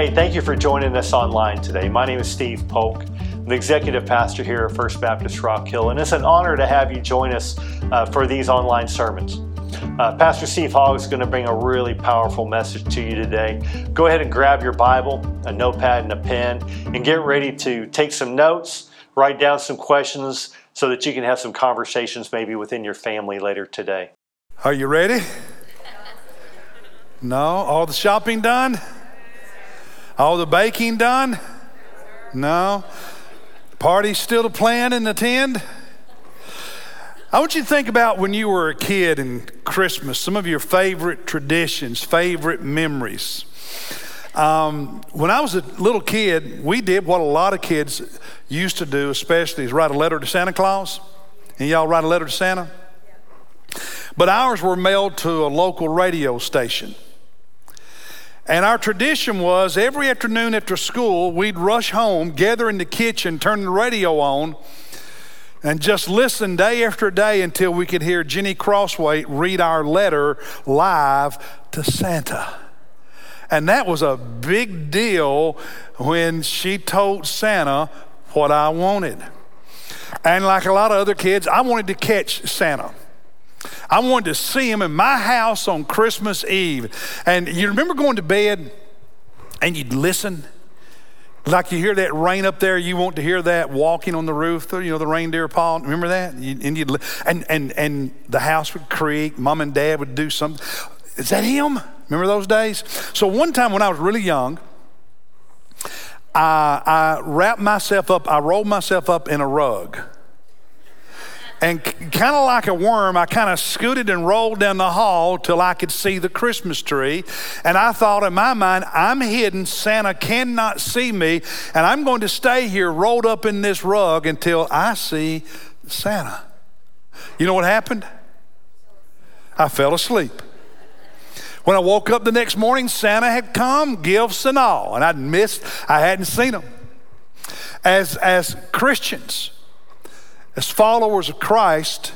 Hey, thank you for joining us online today. My name is Steve Polk, I'm the executive pastor here at First Baptist Rock Hill, and it's an honor to have you join us uh, for these online sermons. Uh, Pastor Steve Hogg is going to bring a really powerful message to you today. Go ahead and grab your Bible, a notepad, and a pen, and get ready to take some notes, write down some questions so that you can have some conversations maybe within your family later today. Are you ready? No? All the shopping done? All the baking done? No? Party still to plan and attend? I want you to think about when you were a kid and Christmas, some of your favorite traditions, favorite memories. Um, when I was a little kid, we did what a lot of kids used to do, especially is write a letter to Santa Claus. And y'all write a letter to Santa? But ours were mailed to a local radio station. And our tradition was every afternoon after school, we'd rush home, gather in the kitchen, turn the radio on, and just listen day after day until we could hear Jenny Crossway read our letter live to Santa. And that was a big deal when she told Santa what I wanted. And like a lot of other kids, I wanted to catch Santa. I wanted to see him in my house on Christmas Eve. And you remember going to bed and you'd listen? Like you hear that rain up there, you want to hear that walking on the roof, you know, the reindeer paw. Remember that? And, you'd, and, and, and the house would creak, mom and dad would do something. Is that him? Remember those days? So one time when I was really young, I, I wrapped myself up, I rolled myself up in a rug and kind of like a worm, I kind of scooted and rolled down the hall till I could see the Christmas tree. And I thought in my mind, I'm hidden. Santa cannot see me. And I'm going to stay here rolled up in this rug until I see Santa. You know what happened? I fell asleep. When I woke up the next morning, Santa had come, gifts and all, and I'd missed, I hadn't seen him. As, as Christians, as followers of Christ,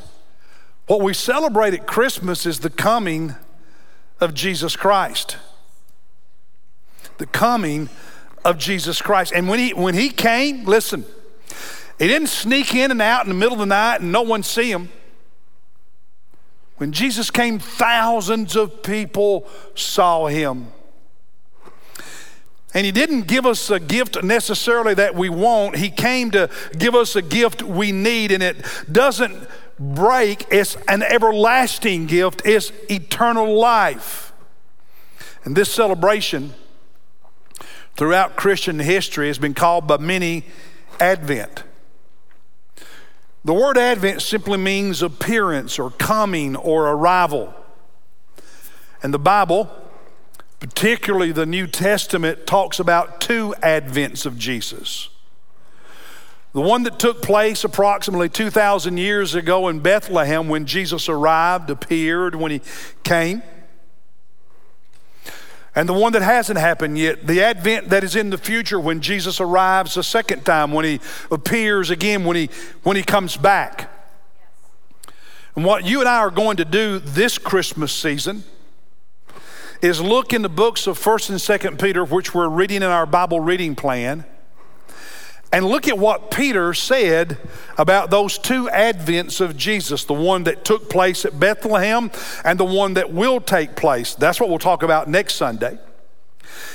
what we celebrate at Christmas is the coming of Jesus Christ. The coming of Jesus Christ. And when he, when he came, listen, he didn't sneak in and out in the middle of the night and no one see him. When Jesus came, thousands of people saw him. And He didn't give us a gift necessarily that we want. He came to give us a gift we need, and it doesn't break. It's an everlasting gift, it's eternal life. And this celebration throughout Christian history has been called by many Advent. The word Advent simply means appearance or coming or arrival. And the Bible, particularly the New Testament, talks about two advents of Jesus. The one that took place approximately 2,000 years ago in Bethlehem when Jesus arrived, appeared, when he came. And the one that hasn't happened yet, the advent that is in the future when Jesus arrives a second time, when he appears again, when he, when he comes back. And what you and I are going to do this Christmas season is look in the books of 1st and 2nd Peter, which we're reading in our Bible reading plan, and look at what Peter said about those two advents of Jesus the one that took place at Bethlehem and the one that will take place. That's what we'll talk about next Sunday.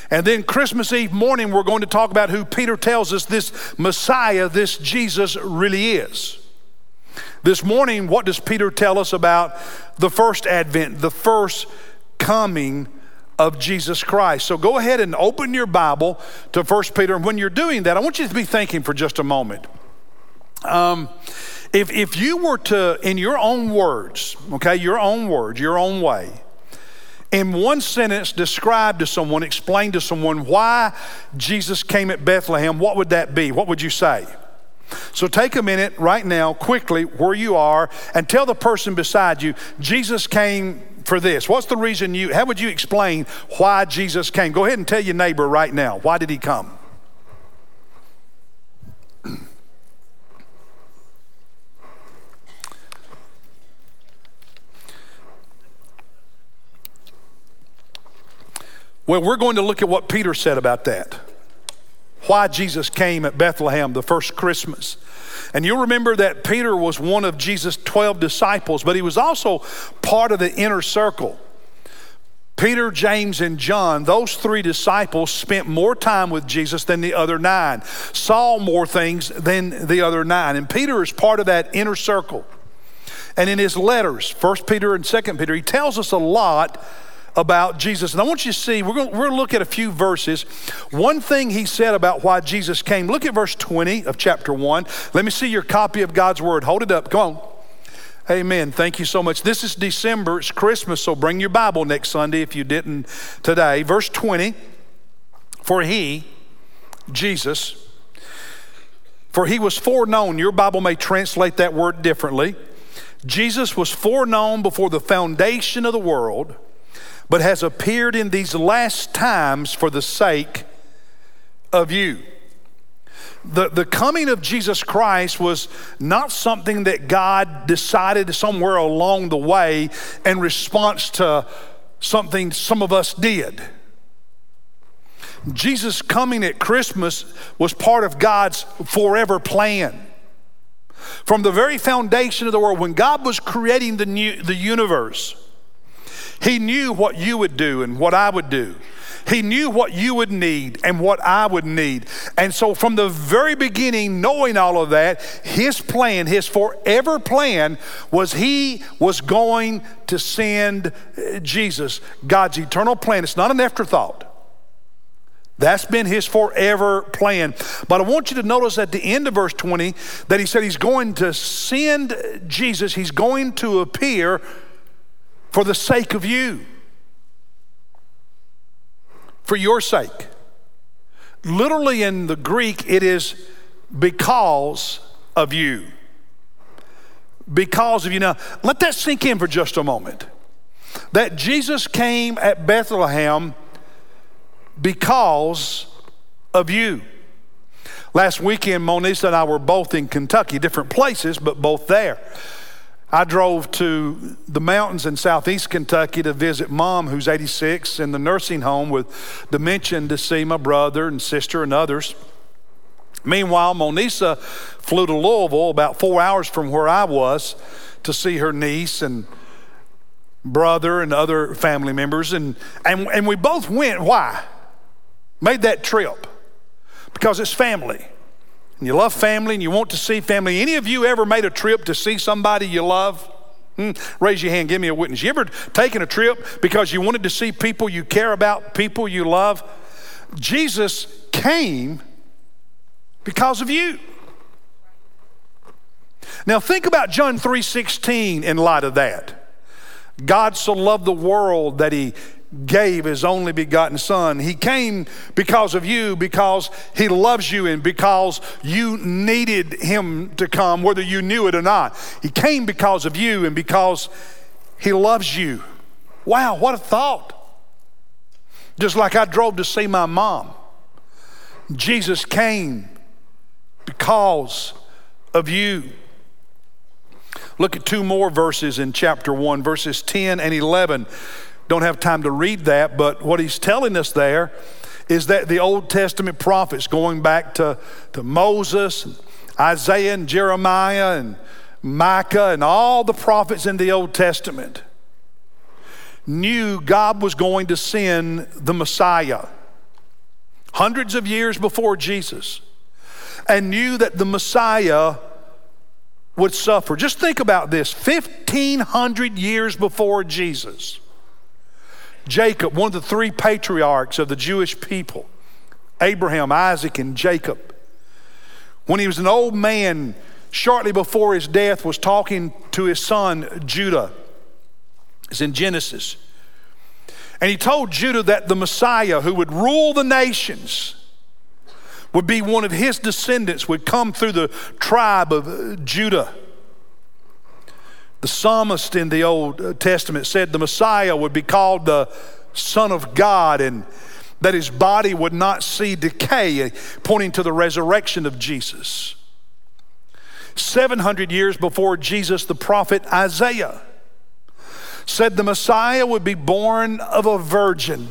And then Christmas Eve morning, we're going to talk about who Peter tells us this Messiah, this Jesus really is. This morning, what does Peter tell us about the first advent, the first coming of Jesus Christ. So go ahead and open your Bible to 1 Peter. And when you're doing that, I want you to be thinking for just a moment. Um, if, if you were to, in your own words, okay, your own words, your own way, in one sentence, describe to someone, explain to someone why Jesus came at Bethlehem, what would that be? What would you say? So take a minute right now, quickly, where you are, and tell the person beside you, Jesus came for this? What's the reason you, how would you explain why Jesus came? Go ahead and tell your neighbor right now, why did he come? Well, we're going to look at what Peter said about that. Why Jesus came at Bethlehem the first Christmas. And you'll remember that Peter was one of Jesus' 12 disciples, but he was also part of the inner circle. Peter, James, and John, those three disciples spent more time with Jesus than the other nine, saw more things than the other nine. And Peter is part of that inner circle. And in his letters, 1 Peter and 2 Peter, he tells us a lot about Jesus. And I want you to see, we're going, we're to look at a few verses. One thing he said about why Jesus came. Look at verse 20 of chapter 1. Let me see your copy of God's word. Hold it up. Come on. Amen. Thank you so much. This is December. It's Christmas, so bring your Bible next Sunday if you didn't today. Verse 20 For he, Jesus, for he was foreknown. Your Bible may translate that word differently. Jesus was foreknown before the foundation of the world, but has appeared in these last times for the sake of you. The, the coming of Jesus Christ was not something that God decided somewhere along the way in response to something some of us did. Jesus coming at Christmas was part of God's forever plan. From the very foundation of the world, when God was creating the, new, the universe, He knew what you would do and what I would do. He knew what you would need and what I would need. And so, from the very beginning, knowing all of that, his plan, his forever plan, was he was going to send uh, Jesus, God's eternal plan. It's not an afterthought. That's been his forever plan. But I want you to notice at the end of verse 20 that he said he's going to send Jesus, he's going to appear for the sake of you for your sake. Literally in the Greek, it is because of you. Because of you. Now, let that sink in for just a moment. That Jesus came at Bethlehem because of you. Last weekend, Monisa and I were both in Kentucky, different places, but both there. I drove to the mountains in southeast Kentucky to visit mom, who's 86, in the nursing home with dementia, to see my brother and sister and others. Meanwhile, Monisa flew to Louisville, about four hours from where I was, to see her niece and brother and other family members. And, and, and we both went. Why? Made that trip because it's family and you love family and you want to see family. Any of you ever made a trip to see somebody you love? Hmm, raise your hand, give me a witness. You ever taken a trip because you wanted to see people you care about, people you love? Jesus came because of you. Now think about John 3:16 in light of that. God so loved the world that he gave his only begotten son. He came because of you, because he loves you, and because you needed him to come, whether you knew it or not. He came because of you and because he loves you. Wow, what a thought. Just like I drove to see my mom. Jesus came because of you. Look at two more verses in chapter 1, verses 10 and 11. Don't have time to read that, but what he's telling us there is that the Old Testament prophets, going back to, to Moses, Isaiah, and Jeremiah, and Micah, and all the prophets in the Old Testament, knew God was going to send the Messiah hundreds of years before Jesus, and knew that the Messiah would suffer. Just think about this 1,500 years before Jesus Jacob, one of the three patriarchs of the Jewish people, Abraham, Isaac, and Jacob. When he was an old man, shortly before his death, was talking to his son Judah. It's in Genesis. And he told Judah that the Messiah who would rule the nations would be one of his descendants, would come through the tribe of Judah. The psalmist in the Old Testament said the Messiah would be called the Son of God and that his body would not see decay, eh, pointing to the resurrection of Jesus. 700 years before Jesus, the prophet Isaiah said the Messiah would be born of a virgin.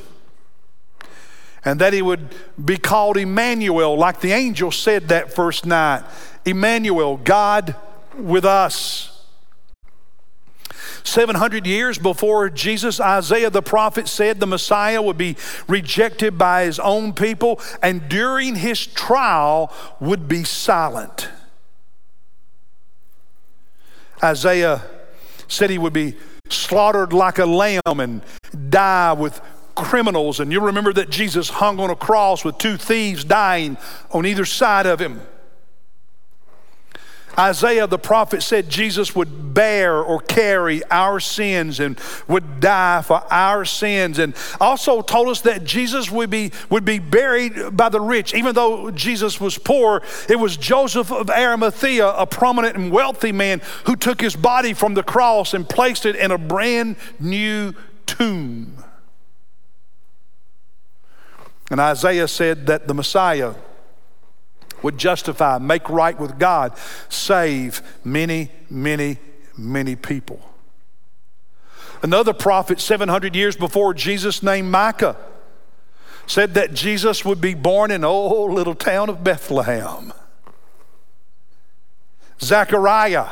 and that he would be called Emmanuel, like the angel said that first night. Emmanuel, God with us. 700 years before Jesus, Isaiah the prophet said the Messiah would be rejected by his own people and during his trial would be silent. Isaiah said he would be slaughtered like a lamb and die with criminals. And you remember that Jesus hung on a cross with two thieves dying on either side of him. Isaiah the prophet said Jesus would bear or carry our sins and would die for our sins. And also told us that Jesus would be would be buried by the rich. Even though Jesus was poor it was Joseph of Arimathea a prominent and wealthy man who took his body from the cross and placed it in a brand new tomb. And Isaiah said that the Messiah would justify, make right with God, save many, many, many people. Another prophet 700 years before Jesus, named Micah, said that Jesus would be born in old little town of Bethlehem. Zechariah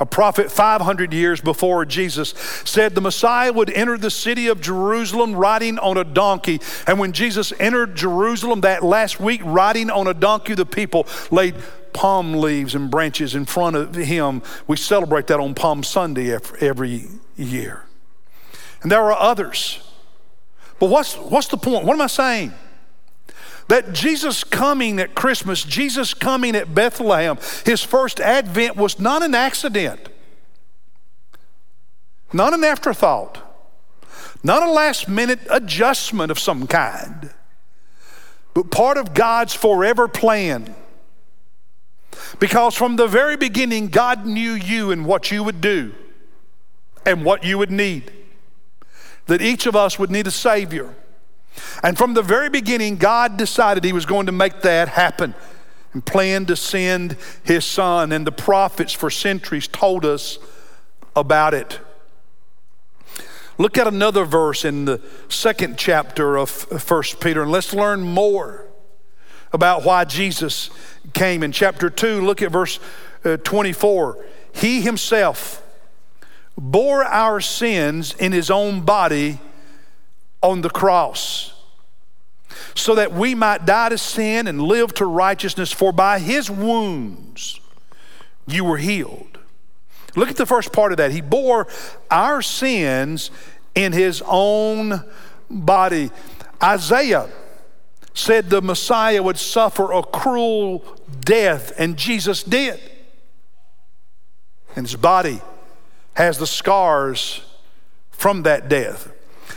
a prophet 500 years before Jesus, said the Messiah would enter the city of Jerusalem riding on a donkey. And when Jesus entered Jerusalem that last week riding on a donkey, the people laid palm leaves and branches in front of him. We celebrate that on Palm Sunday every year. And there are others. But what's, what's the point? What am I saying? That Jesus coming at Christmas, Jesus coming at Bethlehem, his first advent was not an accident, not an afterthought, not a last minute adjustment of some kind, but part of God's forever plan. Because from the very beginning, God knew you and what you would do and what you would need. That each of us would need a Savior. And from the very beginning, God decided He was going to make that happen and planned to send His Son. And the prophets for centuries told us about it. Look at another verse in the second chapter of First Peter, and let's learn more about why Jesus came. In chapter 2, look at verse uh, 24. He Himself bore our sins in His own body on the cross so that we might die to sin and live to righteousness, for by his wounds you were healed. Look at the first part of that. He bore our sins in his own body. Isaiah said the Messiah would suffer a cruel death, and Jesus did. And his body has the scars from that death.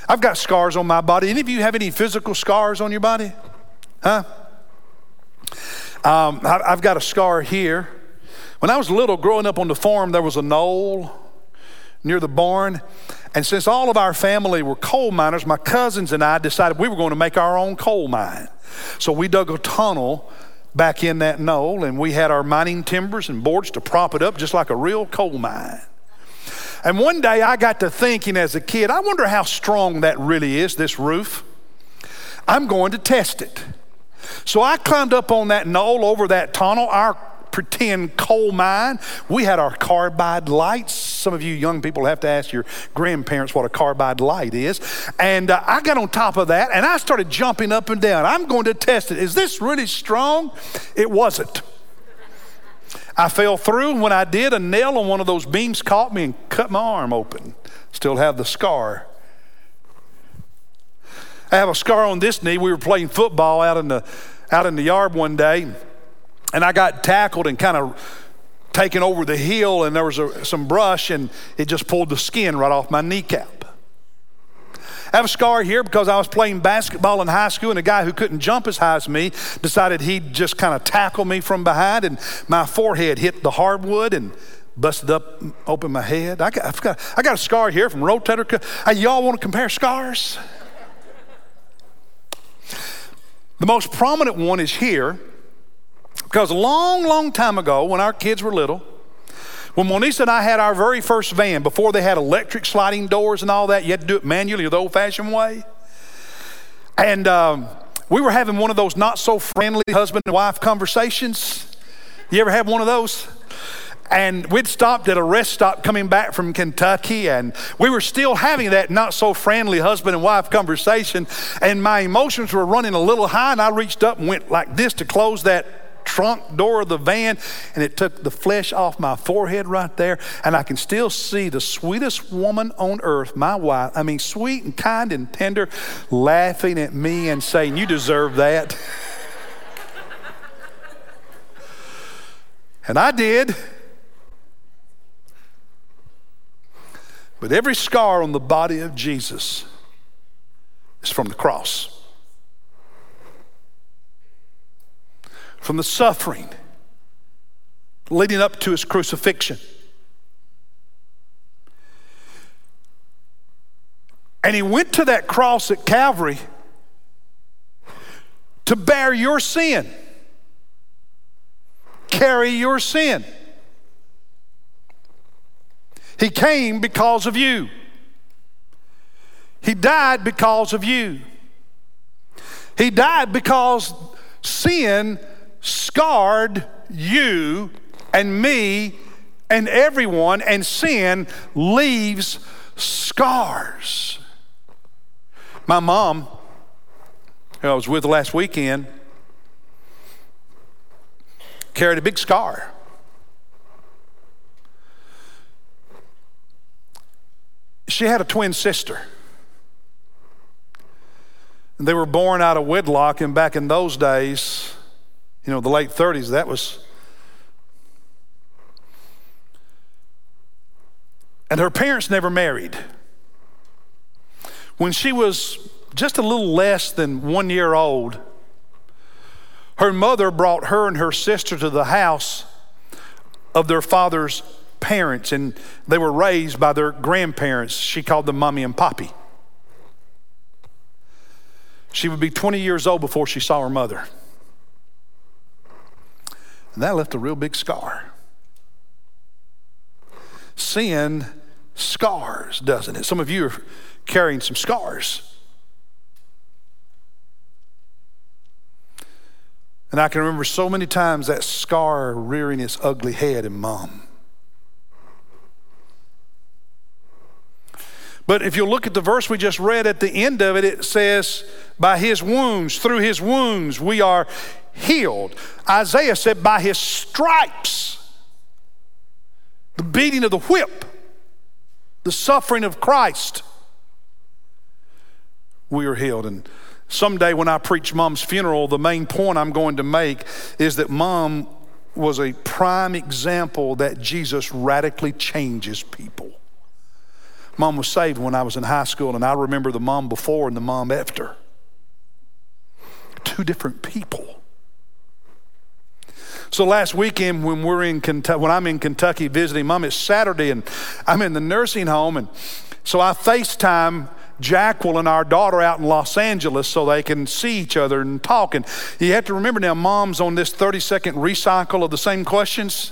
I've got scars on my body. Any of you have any physical scars on your body? Huh? Um, I've got a scar here. When I was little, growing up on the farm, there was a knoll near the barn. And since all of our family were coal miners, my cousins and I decided we were going to make our own coal mine. So we dug a tunnel back in that knoll and we had our mining timbers and boards to prop it up just like a real coal mine. And one day I got to thinking as a kid, I wonder how strong that really is, this roof. I'm going to test it. So I climbed up on that knoll over that tunnel, our pretend coal mine. We had our carbide lights. Some of you young people have to ask your grandparents what a carbide light is. And uh, I got on top of that and I started jumping up and down. I'm going to test it. Is this really strong? It wasn't. I fell through, and when I did, a nail on one of those beams caught me and cut my arm open. Still have the scar. I have a scar on this knee. We were playing football out in the out in the yard one day, and I got tackled and kind of taken over the hill, and there was a, some brush, and it just pulled the skin right off my kneecap. I have a scar here because I was playing basketball in high school, and a guy who couldn't jump as high as me decided he'd just kind of tackle me from behind, and my forehead hit the hardwood and busted up open my head. I got, I've got, I got a scar here from rotator. Hey, y'all want to compare scars? The most prominent one is here because a long, long time ago, when our kids were little, when Monisa and I had our very first van, before they had electric sliding doors and all that, you had to do it manually the old fashioned way. And um, we were having one of those not so friendly husband and wife conversations. You ever have one of those? And we'd stopped at a rest stop coming back from Kentucky, and we were still having that not so friendly husband and wife conversation. And my emotions were running a little high, and I reached up and went like this to close that trunk door of the van, and it took the flesh off my forehead right there. And I can still see the sweetest woman on earth, my wife, I mean, sweet and kind and tender, laughing at me and saying, You deserve that. and I did. But every scar on the body of Jesus is from the cross, from the suffering leading up to his crucifixion. And he went to that cross at Calvary to bear your sin, carry your sin. He came because of you. He died because of you. He died because sin scarred you and me and everyone, and sin leaves scars. My mom, who I was with last weekend, carried a big scar. She had a twin sister. And they were born out of wedlock, and back in those days, you know, the late 30s, that was. And her parents never married. When she was just a little less than one year old, her mother brought her and her sister to the house of their father's parents, and they were raised by their grandparents. She called them mommy and poppy. She would be 20 years old before she saw her mother. And that left a real big scar. Sin scars, doesn't it? Some of you are carrying some scars. And I can remember so many times that scar rearing its ugly head in mom. But if you look at the verse we just read at the end of it, it says, By his wounds, through his wounds, we are healed. Isaiah said, By his stripes, the beating of the whip, the suffering of Christ, we are healed. And someday when I preach mom's funeral, the main point I'm going to make is that mom was a prime example that Jesus radically changes people. Mom was saved when I was in high school, and I remember the mom before and the mom after. Two different people. So last weekend when we're in Kentucky, when I'm in Kentucky visiting mom, it's Saturday and I'm in the nursing home and so I FaceTime Jacqueline and our daughter out in Los Angeles so they can see each other and talk. And you have to remember now, mom's on this 30 second recycle of the same questions.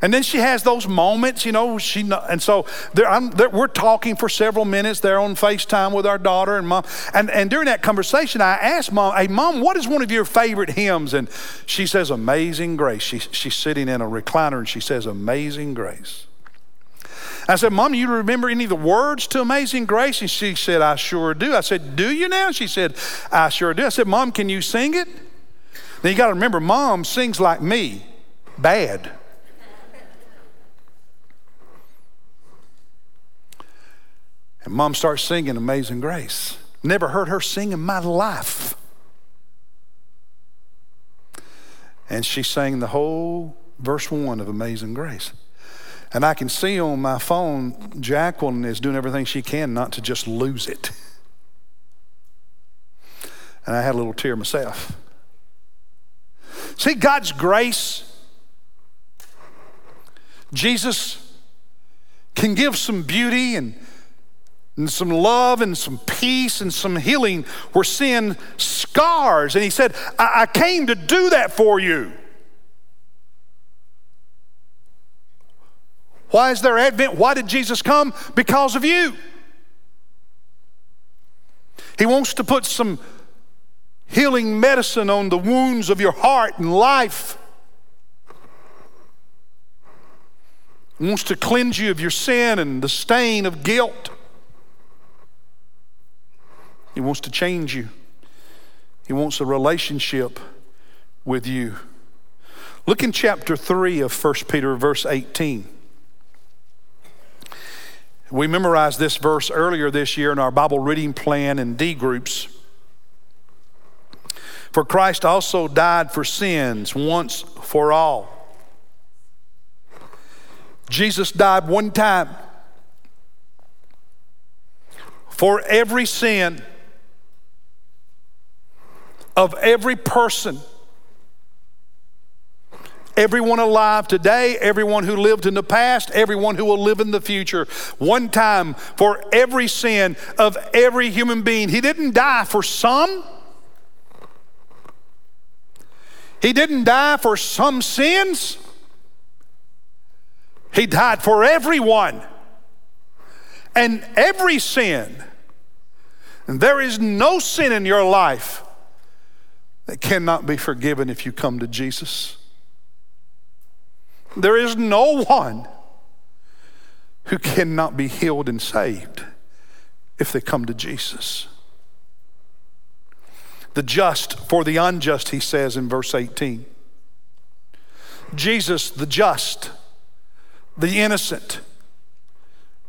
And then she has those moments, you know. She and so there, there, we're talking for several minutes there on Facetime with our daughter and mom. And and during that conversation, I asked mom, "Hey, mom, what is one of your favorite hymns?" And she says, "Amazing Grace." She, she's sitting in a recliner and she says, "Amazing Grace." I said, Mom, you remember any of the words to Amazing Grace? And she said, I sure do. I said, Do you now? She said, I sure do. I said, Mom, can you sing it? Now you got to remember, Mom sings like me, bad. And mom starts singing Amazing Grace. Never heard her sing in my life. And she sang the whole verse one of Amazing Grace. And I can see on my phone, Jacqueline is doing everything she can not to just lose it. And I had a little tear myself. See, God's grace, Jesus can give some beauty and and some love and some peace and some healing where sin scars. And he said, I, I came to do that for you. Why is there Advent? Why did Jesus come? Because of you. He wants to put some healing medicine on the wounds of your heart and life. He wants to cleanse you of your sin and the stain of guilt. He wants to change you. He wants a relationship with you. Look in chapter 3 of 1 Peter, verse 18. We memorized this verse earlier this year in our Bible reading plan and D groups. For Christ also died for sins once for all. Jesus died one time for every sin of every person Everyone alive today, everyone who lived in the past, everyone who will live in the future. One time for every sin of every human being. He didn't die for some. He didn't die for some sins. He died for everyone. And every sin. And there is no sin in your life that cannot be forgiven if you come to Jesus. There is no one who cannot be healed and saved if they come to Jesus. The just for the unjust, he says in verse 18. Jesus, the just, the innocent,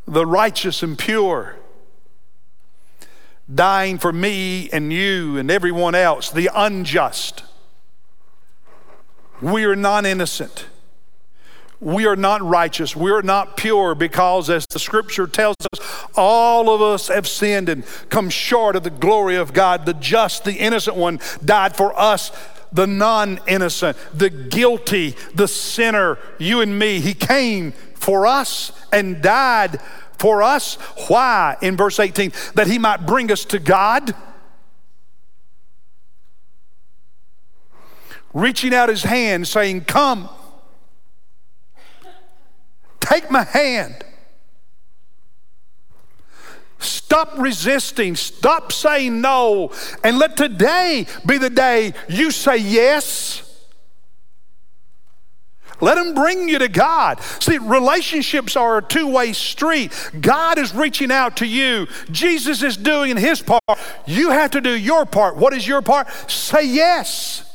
the righteous and pure, dying for me and you and everyone else, the unjust. We are not innocent we are not righteous. We are not pure because, as the scripture tells us, all of us have sinned and come short of the glory of God. The just, the innocent one died for us, the non innocent, the guilty, the sinner, you and me. He came for us and died for us. Why? In verse 18, that he might bring us to God. Reaching out his hand, saying, Come. Take my hand. Stop resisting. Stop saying no. And let today be the day you say yes. Let him bring you to God. See, relationships are a two way street. God is reaching out to you, Jesus is doing his part. You have to do your part. What is your part? Say yes.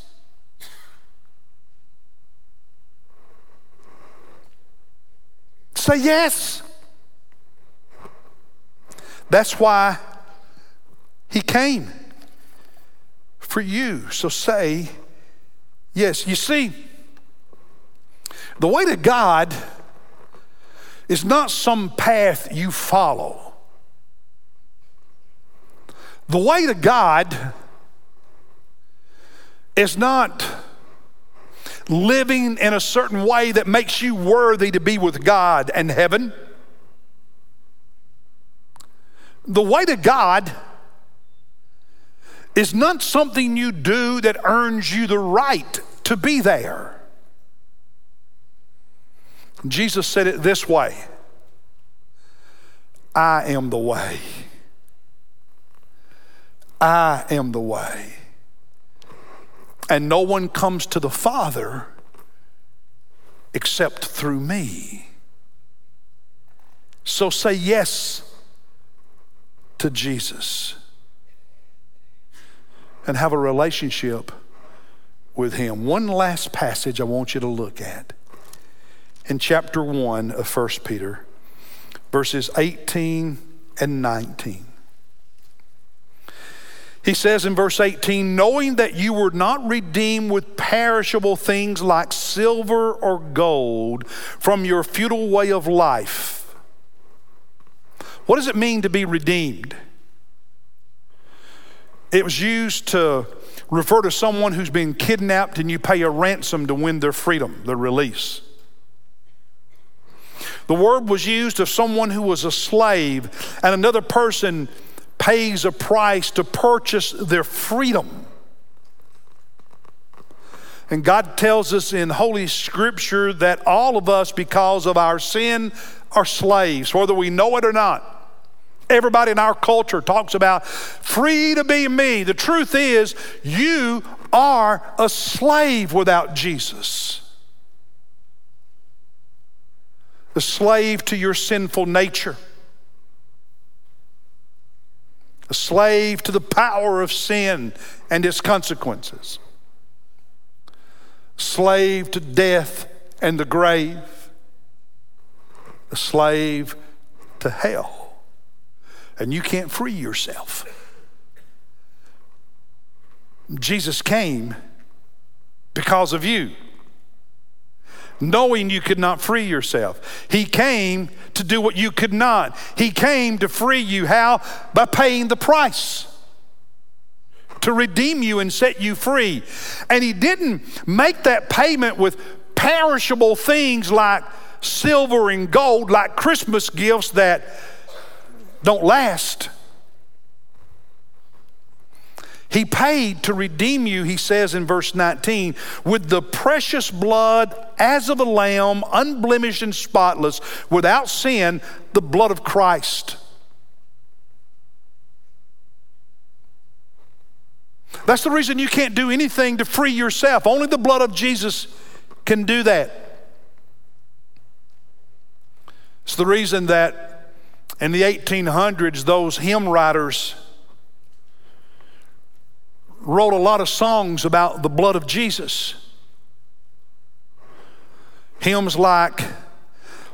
Say yes. That's why he came for you. So say yes. You see, the way to God is not some path you follow. The way to God is not living in a certain way that makes you worthy to be with God and heaven. The way to God is not something you do that earns you the right to be there. Jesus said it this way I am the way. I am the way. And no one comes to the Father except through me. So say yes to Jesus and have a relationship with Him. One last passage I want you to look at in chapter 1 of 1 Peter, verses 18 and 19. He says in verse 18, knowing that you were not redeemed with perishable things like silver or gold from your futile way of life. What does it mean to be redeemed? It was used to refer to someone who's been kidnapped and you pay a ransom to win their freedom, their release. The word was used of someone who was a slave and another person pays a price to purchase their freedom. And God tells us in Holy Scripture that all of us, because of our sin, are slaves, whether we know it or not. Everybody in our culture talks about free to be me. The truth is, you are a slave without Jesus. The slave to your sinful nature, a slave to the power of sin and its consequences, slave to death and the grave, a slave to hell. And you can't free yourself. Jesus came because of you, knowing you could not free yourself. He came to do what you could not. He came to free you. How? By paying the price. To redeem you and set you free. And He didn't make that payment with perishable things like silver and gold, like Christmas gifts that don't last. He paid to redeem you, he says in verse 19, with the precious blood as of a lamb, unblemished and spotless, without sin, the blood of Christ. That's the reason you can't do anything to free yourself. Only the blood of Jesus can do that. It's the reason that in the 1800s, those hymn writers wrote a lot of songs about the blood of Jesus. Hymns like,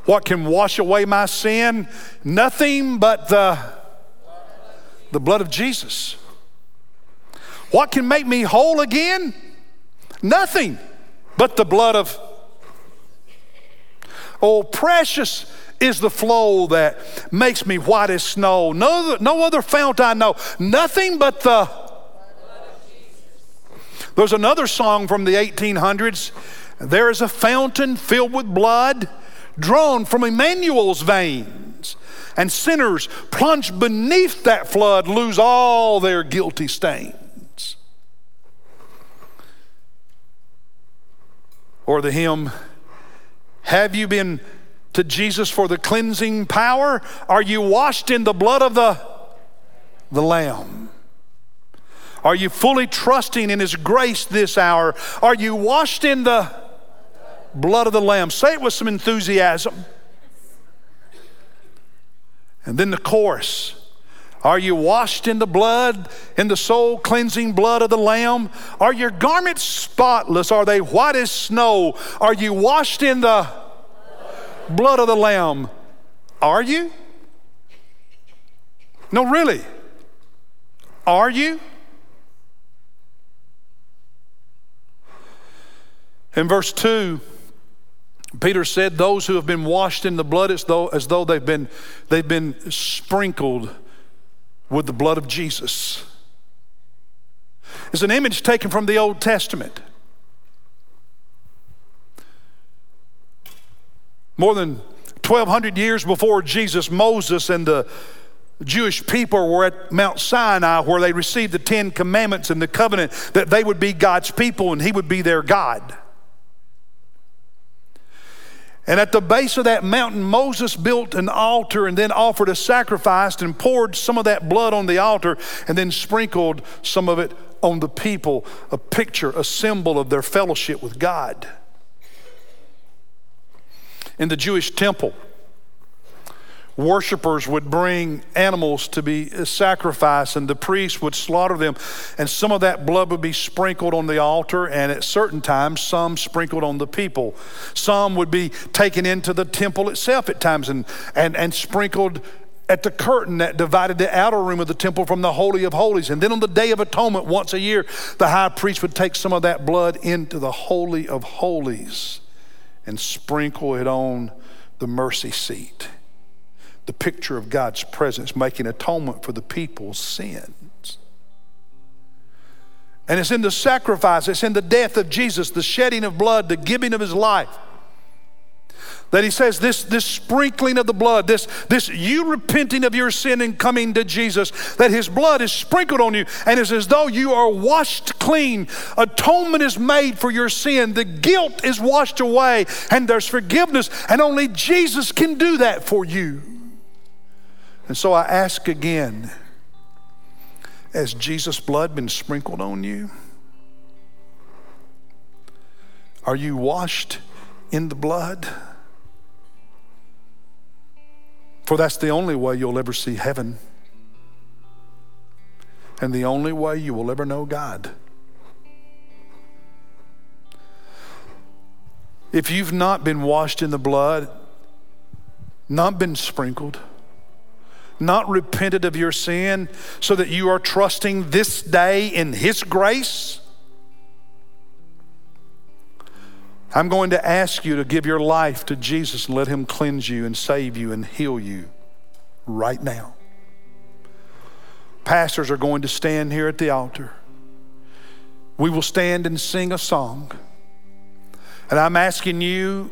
What can wash away my sin? Nothing but the, the blood of Jesus. What can make me whole again? Nothing but the blood of. Oh, precious is the flow that makes me white as snow. No, no other fount I know. Nothing but the. There's another song from the 1800s. There is a fountain filled with blood drawn from Emmanuel's veins, and sinners plunged beneath that flood lose all their guilty stains. Or the hymn, Have you been to Jesus for the cleansing power? Are you washed in the blood of the, the Lamb? Are you fully trusting in His grace this hour? Are you washed in the blood of the Lamb? Say it with some enthusiasm. And then the chorus. Are you washed in the blood, in the soul cleansing blood of the Lamb? Are your garments spotless? Are they white as snow? Are you washed in the blood of the Lamb. Are you? No, really. Are you? In verse 2, Peter said, Those who have been washed in the blood as though, as though they've, been, they've been sprinkled with the blood of Jesus. It's an image taken from the Old Testament. More than 1,200 years before Jesus, Moses and the Jewish people were at Mount Sinai where they received the Ten Commandments and the covenant that they would be God's people and He would be their God. And at the base of that mountain, Moses built an altar and then offered a sacrifice and poured some of that blood on the altar and then sprinkled some of it on the people, a picture, a symbol of their fellowship with God. In the Jewish temple, worshipers would bring animals to be sacrificed, and the priests would slaughter them. And some of that blood would be sprinkled on the altar, and at certain times, some sprinkled on the people. Some would be taken into the temple itself at times and, and, and sprinkled at the curtain that divided the outer room of the temple from the Holy of Holies. And then on the Day of Atonement, once a year, the high priest would take some of that blood into the Holy of Holies and sprinkle it on the mercy seat. The picture of God's presence making atonement for the people's sins. And it's in the sacrifice, it's in the death of Jesus, the shedding of blood, the giving of his life that he says this, this sprinkling of the blood, this, this you repenting of your sin and coming to Jesus, that his blood is sprinkled on you and it's as though you are washed clean. Atonement is made for your sin. The guilt is washed away and there's forgiveness, and only Jesus can do that for you. And so I ask again has Jesus' blood been sprinkled on you? Are you washed in the blood? For that's the only way you'll ever see heaven. And the only way you will ever know God. If you've not been washed in the blood, not been sprinkled, not repented of your sin, so that you are trusting this day in His grace, I'm going to ask you to give your life to Jesus and let Him cleanse you and save you and heal you right now. Pastors are going to stand here at the altar. We will stand and sing a song. And I'm asking you,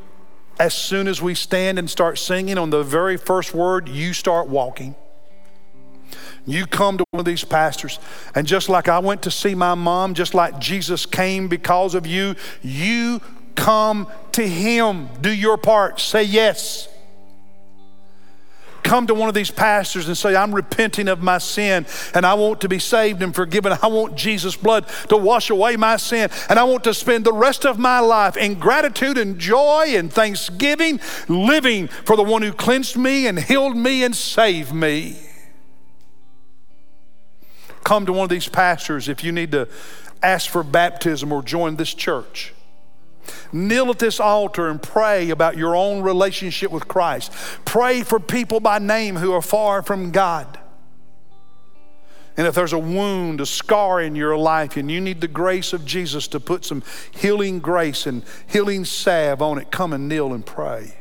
as soon as we stand and start singing, on the very first word, you start walking. You come to one of these pastors, and just like I went to see my mom, just like Jesus came because of you, you come to Him. Do your part. Say yes come to one of these pastors and say, I'm repenting of my sin and I want to be saved and forgiven. I want Jesus' blood to wash away my sin and I want to spend the rest of my life in gratitude and joy and thanksgiving, living for the one who cleansed me and healed me and saved me. Come to one of these pastors if you need to ask for baptism or join this church. Kneel at this altar and pray about your own relationship with Christ. Pray for people by name who are far from God. And if there's a wound, a scar in your life, and you need the grace of Jesus to put some healing grace and healing salve on it, come and kneel and pray.